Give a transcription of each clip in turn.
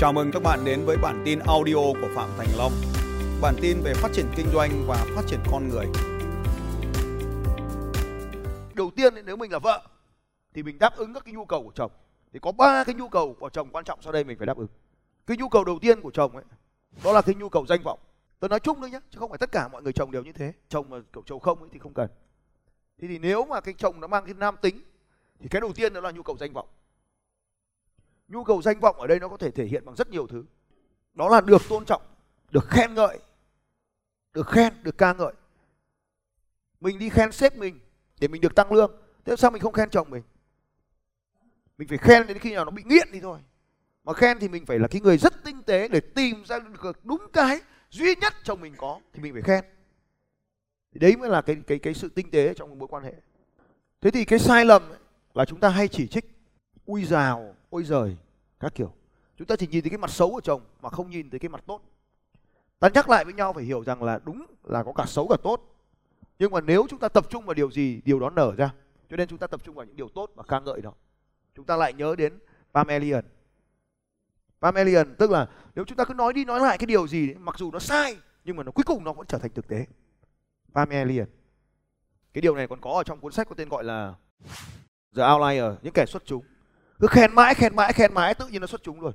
Chào mừng các bạn đến với bản tin audio của Phạm Thành Long. Bản tin về phát triển kinh doanh và phát triển con người. đầu tiên nếu mình là vợ, thì mình đáp ứng các cái nhu cầu của chồng. Thì có ba cái nhu cầu của chồng quan trọng sau đây mình phải đáp ứng. Cái nhu cầu đầu tiên của chồng ấy, đó là cái nhu cầu danh vọng. Tôi nói chung thôi nhé chứ không phải tất cả mọi người chồng đều như thế. Chồng mà kiểu chồng không ấy thì không cần. Thế thì nếu mà cái chồng nó mang cái nam tính, thì cái đầu tiên đó là nhu cầu danh vọng nhu cầu danh vọng ở đây nó có thể thể hiện bằng rất nhiều thứ. Đó là được tôn trọng được khen ngợi được khen được ca ngợi. Mình đi khen sếp mình để mình được tăng lương thế sao mình không khen chồng mình? Mình phải khen đến khi nào nó bị nghiện thì thôi. Mà khen thì mình phải là cái người rất tinh tế để tìm ra được đúng cái duy nhất chồng mình có thì mình phải khen. Thì đấy mới là cái cái cái sự tinh tế trong mối quan hệ. Thế thì cái sai lầm ấy, là chúng ta hay chỉ trích ui rào ôi giời, các kiểu. Chúng ta chỉ nhìn thấy cái mặt xấu của chồng mà không nhìn thấy cái mặt tốt. Ta nhắc lại với nhau phải hiểu rằng là đúng là có cả xấu cả tốt. Nhưng mà nếu chúng ta tập trung vào điều gì, điều đó nở ra. Cho nên chúng ta tập trung vào những điều tốt và ca ngợi đó chúng ta lại nhớ đến Pamelian Pamelian tức là nếu chúng ta cứ nói đi nói lại cái điều gì mặc dù nó sai, nhưng mà nó cuối cùng nó vẫn trở thành thực tế. Pamelian cái điều này còn có ở trong cuốn sách có tên gọi là The Outlier, những kẻ xuất chúng cứ khen mãi khen mãi khen mãi, tự nhiên nó xuất chúng luôn.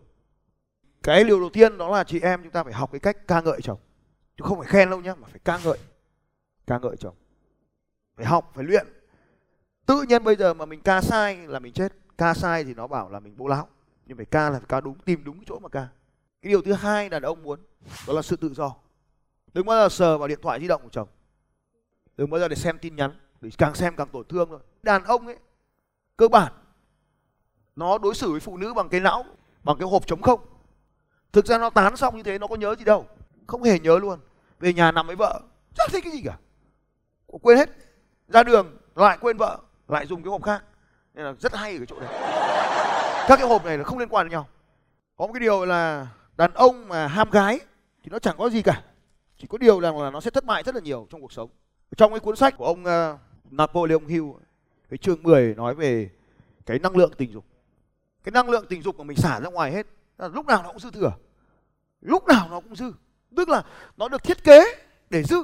Cái điều đầu tiên đó là chị em chúng ta phải học cái cách ca ngợi chồng. Chứ không phải khen đâu nhá, mà phải ca ngợi. Ca ngợi chồng. Phải học, phải luyện. Tự nhiên bây giờ mà mình ca sai là mình chết. Ca sai thì nó bảo là mình bố láo nhưng phải ca là phải ca đúng, tìm đúng cái chỗ mà ca. Cái điều thứ hai đàn ông muốn, đó là sự tự do. Đừng bao giờ sờ vào điện thoại di động của chồng. Đừng bao giờ để xem tin nhắn, vì càng xem càng tổn thương thôi. Đàn ông ấy, cơ bản nó đối xử với phụ nữ bằng cái não bằng cái hộp trống không. Thực ra nó tán xong như thế nó có nhớ gì đâu. Không hề nhớ luôn. Về nhà nằm với vợ chẳng thấy cái gì cả. Quên hết. Ra đường lại quên vợ lại dùng cái hộp khác. Nên là rất hay ở cái chỗ này. Các cái hộp này là không liên quan đến nhau. Có một cái điều là đàn ông mà ham gái thì nó chẳng có gì cả. Chỉ có điều rằng là nó sẽ thất bại rất là nhiều trong cuộc sống. Trong cái cuốn sách của ông uh, Napoleon Hill cái chương 10 nói về cái năng lượng tình dục cái năng lượng tình dục của mình xả ra ngoài hết, là lúc nào nó cũng dư thừa. Lúc nào nó cũng dư. Tức là nó được thiết kế để dư.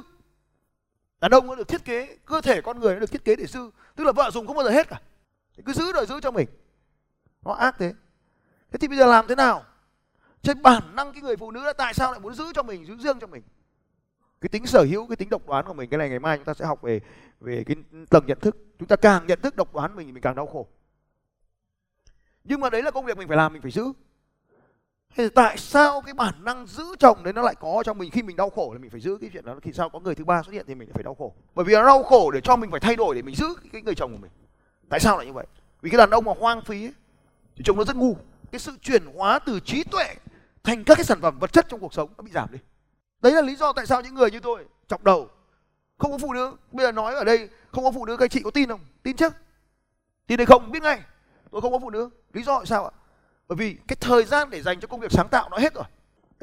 Đàn ông nó được thiết kế, cơ thể con người nó được thiết kế để dư. Tức là vợ dùng không bao giờ hết cả. Thì cứ giữ rồi giữ cho mình. Nó ác thế. Thế thì bây giờ làm thế nào? Trên bản năng cái người phụ nữ là tại sao lại muốn giữ cho mình, giữ riêng cho mình? Cái tính sở hữu, cái tính độc đoán của mình, cái này ngày mai chúng ta sẽ học về về cái tầng nhận thức. Chúng ta càng nhận thức độc đoán mình thì mình càng đau khổ nhưng mà đấy là công việc mình phải làm mình phải giữ. Thế thì tại sao cái bản năng giữ chồng đấy nó lại có trong mình? Khi mình đau khổ là mình phải giữ cái chuyện đó. Khi sao có người thứ ba xuất hiện thì mình lại phải đau khổ. Bởi vì nó đau khổ để cho mình phải thay đổi để mình giữ cái người chồng của mình. Tại sao lại như vậy? Vì cái đàn ông mà hoang phí ấy, thì chồng nó rất ngu. Cái sự chuyển hóa từ trí tuệ thành các cái sản phẩm vật chất trong cuộc sống nó bị giảm đi. Đấy là lý do tại sao những người như tôi chọc đầu. Không có phụ nữ. Bây giờ nói ở đây không có phụ nữ các chị có tin không? Tin chứ? Tin hay không? Biết ngay tôi không có phụ nữ. Lý do tại sao ạ? Bởi vì cái thời gian để dành cho công việc sáng tạo nó hết rồi.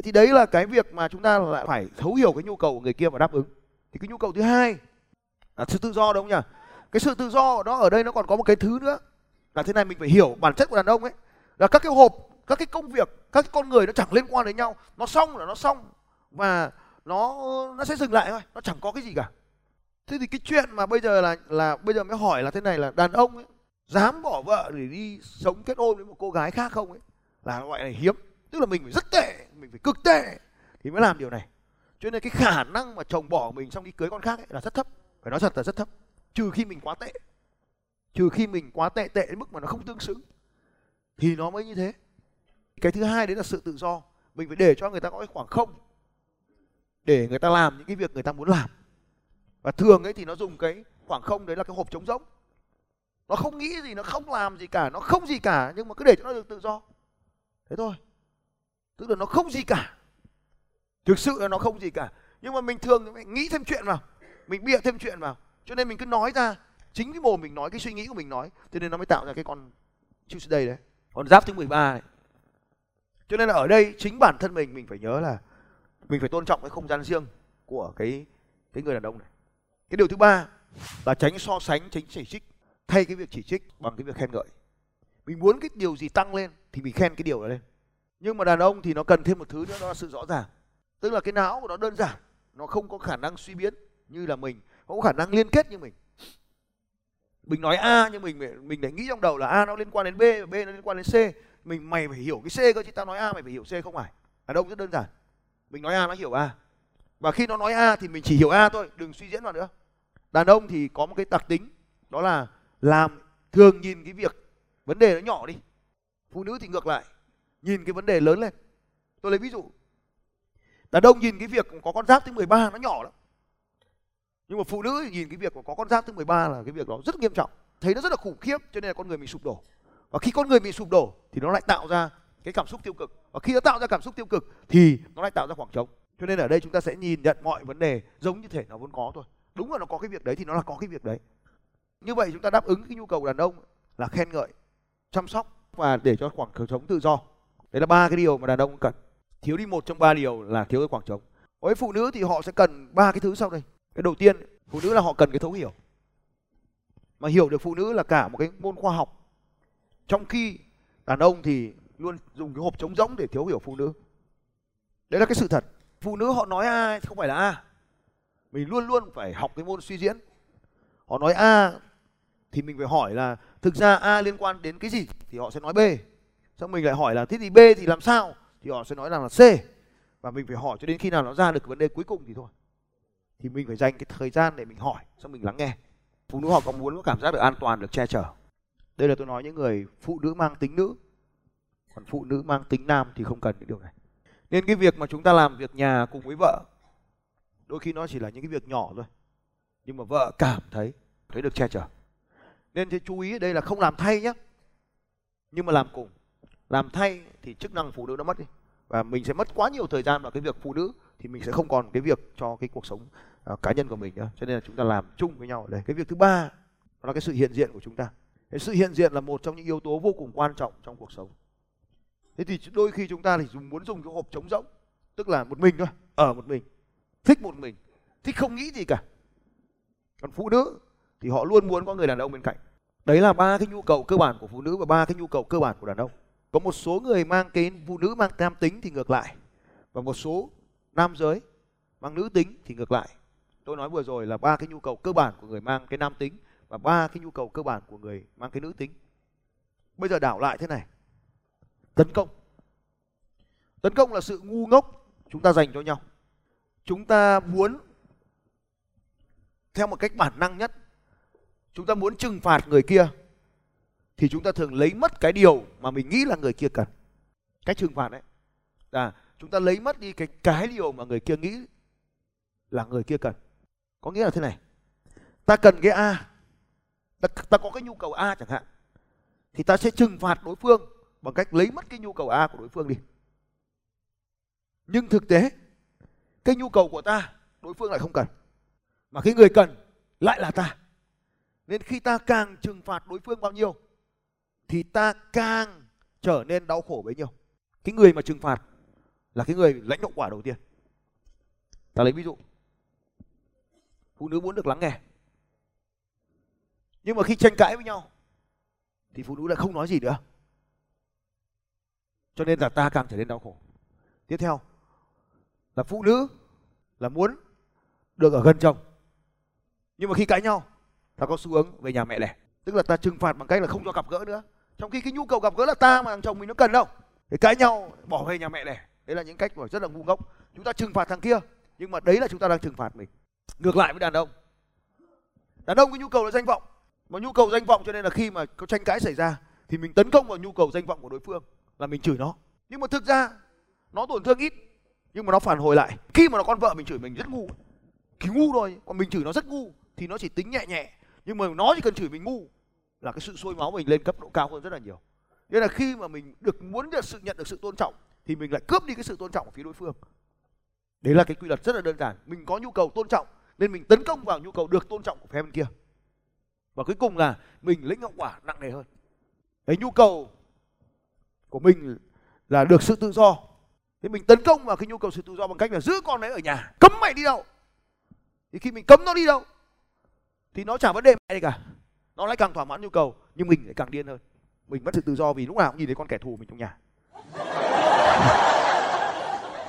Thì đấy là cái việc mà chúng ta lại phải thấu hiểu cái nhu cầu của người kia và đáp ứng. Thì cái nhu cầu thứ hai là sự tự do đúng không nhỉ? Cái sự tự do đó ở đây nó còn có một cái thứ nữa là thế này, mình phải hiểu bản chất của đàn ông ấy. Là các cái hộp, các cái công việc, các cái con người nó chẳng liên quan đến nhau. Nó xong là nó xong và nó nó sẽ dừng lại thôi. Nó chẳng có cái gì cả. Thế thì cái chuyện mà bây giờ là là bây giờ mới hỏi là thế này là đàn ông ấy dám bỏ vợ để đi sống kết hôn với một cô gái khác không ấy? Là gọi là hiếm. Tức là mình phải rất tệ, mình phải cực tệ thì mới làm điều này. Cho nên cái khả năng mà chồng bỏ mình xong đi cưới con khác ấy là rất thấp. Phải nói thật là rất thấp. Trừ khi mình quá tệ. Trừ khi mình quá tệ tệ đến mức mà nó không tương xứng. Thì nó mới như thế. Cái thứ hai đấy là sự tự do. Mình phải để cho người ta có cái khoảng không để người ta làm những cái việc người ta muốn làm. Và thường ấy thì nó dùng cái khoảng không đấy là cái hộp trống rỗng nó không nghĩ gì, nó không làm gì cả, nó không gì cả, nhưng mà cứ để cho nó được tự do. Thế thôi. Tức là nó không gì cả. Thực sự là nó không gì cả. Nhưng mà mình thường mình nghĩ thêm chuyện vào. Mình bịa thêm chuyện vào. Cho nên mình cứ nói ra. Chính cái mồm mình nói, cái suy nghĩ của mình nói cho nên nó mới tạo ra cái con Tuesday đấy. Con giáp thứ 13 này cho nên là ở đây, chính bản thân mình mình phải nhớ là mình phải tôn trọng cái không gian riêng của cái cái người đàn ông này. Cái điều thứ ba là tránh so sánh, tránh chỉ trích thay cái việc chỉ trích bằng cái việc khen ngợi. Mình muốn cái điều gì tăng lên thì mình khen cái điều đó lên. Nhưng mà đàn ông thì nó cần thêm một thứ nữa, đó là sự rõ ràng. Tức là cái não của nó đơn giản, nó không có khả năng suy biến như là mình, không có khả năng liên kết như mình. Mình nói a nhưng mình mình lại nghĩ trong đầu là a nó liên quan đến b và b nó liên quan đến c. Mình, mày phải hiểu cái c cơ chứ tao nói a mày phải hiểu c không phải. Đàn ông rất đơn giản. Mình nói a nó hiểu a. Và khi nó nói a thì mình chỉ hiểu a thôi, đừng suy diễn vào nữa. Đàn ông thì có một cái đặc tính, đó là làm, thường nhìn cái việc vấn đề nó nhỏ đi. Phụ nữ thì ngược lại, nhìn cái vấn đề lớn lên. Tôi lấy ví dụ. Đàn ông nhìn cái việc có con giáp thứ 13 nó nhỏ lắm. Nhưng mà phụ nữ thì nhìn cái việc có con giáp thứ 13 là cái việc đó rất nghiêm trọng. Thấy nó rất là khủng khiếp, cho nên là con người mình sụp đổ. Và khi con người mình sụp đổ thì nó lại tạo ra cái cảm xúc tiêu cực. Và khi nó tạo ra cảm xúc tiêu cực thì nó lại tạo ra khoảng trống. Cho nên ở đây chúng ta sẽ nhìn nhận mọi vấn đề giống như thể nó vốn có thôi. Đúng là nó có cái việc đấy thì nó là có cái việc đấy như vậy chúng ta đáp ứng cái nhu cầu đàn ông là khen ngợi, chăm sóc và để cho khoảng trống tự do. Đấy là ba cái điều mà đàn ông cần. Thiếu đi một trong ba điều là thiếu cái khoảng trống. Với phụ nữ thì họ sẽ cần ba cái thứ sau đây. Cái đầu tiên, phụ nữ là họ cần cái thấu hiểu. Mà hiểu được phụ nữ là cả một cái môn khoa học. Trong khi đàn ông thì luôn dùng cái hộp trống rỗng để thiếu hiểu phụ nữ. Đấy là cái sự thật. Phụ nữ họ nói a không phải là a. Mình luôn luôn phải học cái môn suy diễn. Họ nói a thì mình phải hỏi là, thực ra a liên quan đến cái gì thì họ sẽ nói b. Xong mình lại hỏi là, thế thì b thì làm sao? Thì họ sẽ nói rằng là c. Và mình phải hỏi cho đến khi nào nó ra được vấn đề cuối cùng thì thôi. Thì mình phải dành cái thời gian để mình hỏi, xong mình lắng nghe. Phụ nữ họ có muốn có cảm giác được an toàn, được che chở? Đây là tôi nói những người phụ nữ mang tính nữ. Còn phụ nữ mang tính nam thì không cần những điều này. Nên cái việc mà chúng ta làm việc nhà cùng với vợ, đôi khi nó chỉ là những cái việc nhỏ thôi. Nhưng mà vợ cảm thấy thấy được che chở nên thì chú ý ở đây là không làm thay nhé nhưng mà làm cùng. Làm thay thì chức năng phụ nữ nó mất đi. Và mình sẽ mất quá nhiều thời gian vào cái việc phụ nữ thì mình sẽ không còn cái việc cho cái cuộc sống uh, cá nhân của mình nữa. Cho nên là chúng ta làm chung với nhau ở đây. Cái việc thứ ba đó là cái sự hiện diện của chúng ta. Cái sự hiện diện là một trong những yếu tố vô cùng quan trọng trong cuộc sống. Thế thì đôi khi chúng ta thì dùng muốn dùng cái hộp trống rỗng tức là một mình thôi ở một mình thích một mình thích không nghĩ gì cả. Còn phụ nữ thì họ luôn muốn có người đàn ông bên cạnh đấy là ba cái nhu cầu cơ bản của phụ nữ và ba cái nhu cầu cơ bản của đàn ông. Có một số người mang cái phụ nữ mang nam tính thì ngược lại, và một số nam giới mang nữ tính thì ngược lại. Tôi nói vừa rồi là ba cái nhu cầu cơ bản của người mang cái nam tính và ba cái nhu cầu cơ bản của người mang cái nữ tính. Bây giờ đảo lại thế này. Tấn công. Tấn công là sự ngu ngốc chúng ta dành cho nhau. Chúng ta muốn theo một cách bản năng nhất chúng ta muốn trừng phạt người kia thì chúng ta thường lấy mất cái điều mà mình nghĩ là người kia cần. Cách trừng phạt đấy là chúng ta lấy mất đi cái cái điều mà người kia nghĩ là người kia cần. Có nghĩa là thế này ta cần cái a ta, ta có cái nhu cầu a chẳng hạn thì ta sẽ trừng phạt đối phương bằng cách lấy mất cái nhu cầu a của đối phương đi. Nhưng thực tế cái nhu cầu của ta đối phương lại không cần mà cái người cần lại là ta nên khi ta càng trừng phạt đối phương bao nhiêu, thì ta càng trở nên đau khổ bấy nhiêu. Cái người mà trừng phạt là cái người lãnh hậu quả đầu tiên. Ta lấy ví dụ. Phụ nữ muốn được lắng nghe. Nhưng mà khi tranh cãi với nhau, thì phụ nữ lại không nói gì nữa. Cho nên là ta càng trở nên đau khổ. Tiếp theo, là phụ nữ là muốn được ở gần chồng. Nhưng mà khi cãi nhau ta có xu hướng về nhà mẹ đẻ. Tức là ta trừng phạt bằng cách là không cho gặp gỡ nữa. Trong khi cái nhu cầu gặp gỡ là ta mà thằng chồng mình nó cần đâu. Để cãi nhau, bỏ về nhà mẹ đẻ. Đấy là những cách của rất là ngu ngốc. Chúng ta trừng phạt thằng kia, nhưng mà đấy là chúng ta đang trừng phạt mình. Ngược lại với đàn ông. Đàn ông cái nhu cầu là danh vọng. Mà nhu cầu danh vọng cho nên là khi mà có tranh cãi xảy ra, thì mình tấn công vào nhu cầu danh vọng của đối phương là mình chửi nó. Nhưng mà thực ra, nó tổn thương ít, nhưng mà nó phản hồi lại. Khi mà nó con vợ mình chửi mình rất ngu. Thì ngu rồi, còn mình chửi nó rất ngu, thì nó chỉ tính nhẹ nhẹ nhưng mà nó chỉ cần chửi mình ngu là cái sự sôi máu mình lên cấp độ cao hơn rất là nhiều. Nên là khi mà mình được muốn được sự nhận được sự tôn trọng thì mình lại cướp đi cái sự tôn trọng của phía đối phương. Đấy là cái quy luật rất là đơn giản. Mình có nhu cầu tôn trọng nên mình tấn công vào nhu cầu được tôn trọng của phe bên kia. Và cuối cùng là mình lĩnh hậu quả nặng nề hơn. Cái nhu cầu của mình là được sự tự do. Thế mình tấn công vào cái nhu cầu sự tự do bằng cách là giữ con đấy ở nhà, cấm mày đi đâu. Thì khi mình cấm nó đi đâu thì nó chả vấn đề mẹ gì cả. Nó lại càng thỏa mãn nhu cầu, nhưng mình lại càng điên hơn. Mình mất sự tự do vì lúc nào cũng nhìn thấy con kẻ thù mình trong nhà.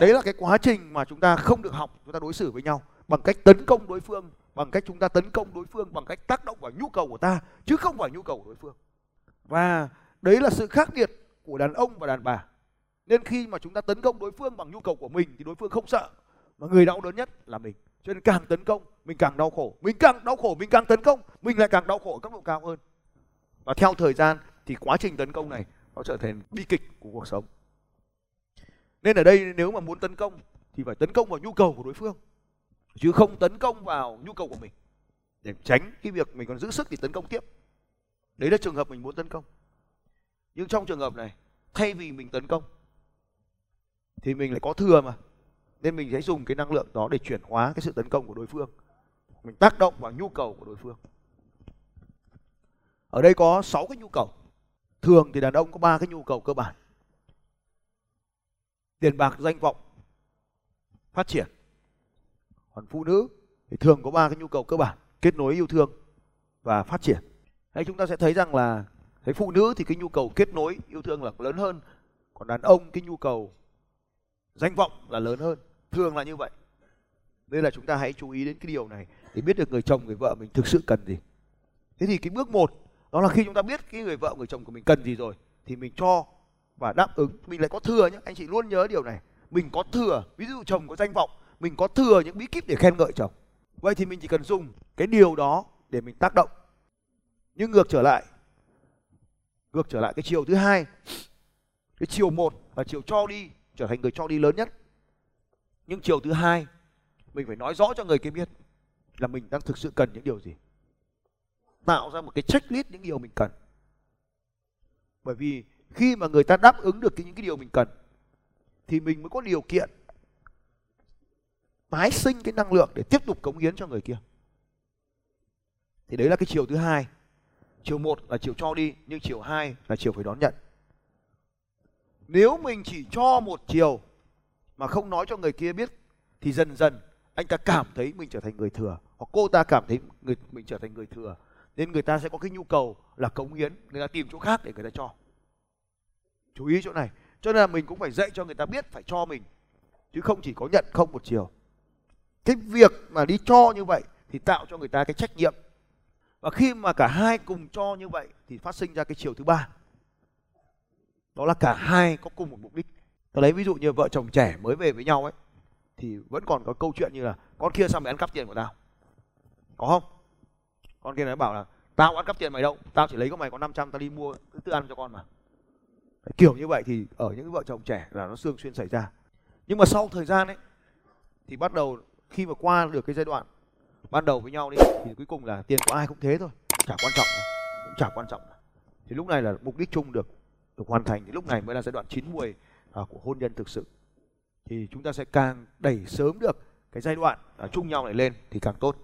Đấy là cái quá trình mà chúng ta không được học, chúng ta đối xử với nhau bằng cách tấn công đối phương, bằng cách chúng ta tấn công đối phương, bằng cách tác động vào nhu cầu của ta, chứ không phải nhu cầu của đối phương. Và đấy là sự khác biệt của đàn ông và đàn bà. Nên khi mà chúng ta tấn công đối phương bằng nhu cầu của mình thì đối phương không sợ, mà người đau đớn nhất là mình cho nên càng tấn công, mình càng đau khổ. Mình càng đau khổ, mình càng tấn công, mình lại càng đau khổ ở cấp độ cao hơn. Và theo thời gian thì quá trình tấn công này nó trở thành bi kịch của cuộc sống. Nên ở đây nếu mà muốn tấn công thì phải tấn công vào nhu cầu của đối phương, chứ không tấn công vào nhu cầu của mình. Để tránh cái việc mình còn giữ sức thì tấn công tiếp. Đấy là trường hợp mình muốn tấn công. Nhưng trong trường hợp này, thay vì mình tấn công, thì mình lại có thừa mà nên mình sẽ dùng cái năng lượng đó để chuyển hóa cái sự tấn công của đối phương. Mình tác động vào nhu cầu của đối phương. Ở đây có 6 cái nhu cầu. Thường thì đàn ông có ba cái nhu cầu cơ bản. Tiền bạc, danh vọng, phát triển. Còn phụ nữ thì thường có ba cái nhu cầu cơ bản, kết nối yêu thương và phát triển. Hay chúng ta sẽ thấy rằng là thấy phụ nữ thì cái nhu cầu kết nối yêu thương là lớn hơn. Còn đàn ông, cái nhu cầu danh vọng là lớn hơn thường là như vậy. Nên là chúng ta hãy chú ý đến cái điều này để biết được người chồng, người vợ mình thực sự cần gì. Thế thì cái bước một, đó là khi chúng ta biết cái người vợ, người chồng của mình cần gì rồi, thì mình cho và đáp ứng. Mình lại có thừa nhé anh chị luôn nhớ điều này. Mình có thừa, ví dụ chồng có danh vọng, mình có thừa những bí kíp để khen ngợi chồng. Vậy thì mình chỉ cần dùng cái điều đó để mình tác động. Nhưng ngược trở lại, ngược trở lại cái chiều thứ hai, cái chiều một là chiều cho đi trở thành người cho đi lớn nhất nhưng chiều thứ hai, mình phải nói rõ cho người kia biết là mình đang thực sự cần những điều gì. Tạo ra một cái checklist những điều mình cần. Bởi vì khi mà người ta đáp ứng được những cái điều mình cần, thì mình mới có điều kiện tái sinh cái năng lượng để tiếp tục cống hiến cho người kia. Thì đấy là cái chiều thứ hai. Chiều một là chiều cho đi, nhưng chiều hai là chiều phải đón nhận. Nếu mình chỉ cho một chiều mà không nói cho người kia biết, thì dần dần anh ta cảm thấy mình trở thành người thừa, hoặc cô ta cảm thấy người, mình trở thành người thừa. Nên người ta sẽ có cái nhu cầu là cống hiến, người ta tìm chỗ khác để người ta cho. Chú ý chỗ này. Cho nên là mình cũng phải dạy cho người ta biết phải cho mình, chứ không chỉ có nhận không một chiều. Cái việc mà đi cho như vậy thì tạo cho người ta cái trách nhiệm. Và khi mà cả hai cùng cho như vậy thì phát sinh ra cái chiều thứ ba. Đó là cả hai có cùng một mục đích tôi lấy ví dụ như vợ chồng trẻ mới về với nhau ấy, thì vẫn còn có câu chuyện như là, con kia sao mày ăn cắp tiền của tao? Có không? Con kia nó bảo là, tao ăn cắp tiền mày đâu, tao chỉ lấy có mày có 500 tao đi mua thứ tự ăn cho con mà. Kiểu như vậy thì ở những vợ chồng trẻ là nó thường xuyên xảy ra. Nhưng mà sau thời gian ấy, thì bắt đầu khi mà qua được cái giai đoạn ban đầu với nhau đi, thì cuối cùng là tiền của ai cũng thế thôi chả quan trọng cũng chả quan trọng thì lúc này là mục đích chung được được hoàn thành, thì lúc này mới là giai đoạn chín muồi à, của hôn nhân thực sự thì chúng ta sẽ càng đẩy sớm được cái giai đoạn à, chung nhau này lên thì càng tốt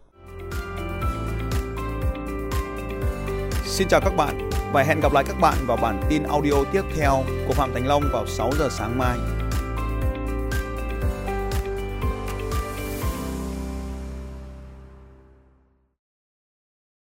Xin chào các bạn và hẹn gặp lại các bạn vào bản tin audio tiếp theo của Phạm Thành Long vào 6 giờ sáng mai.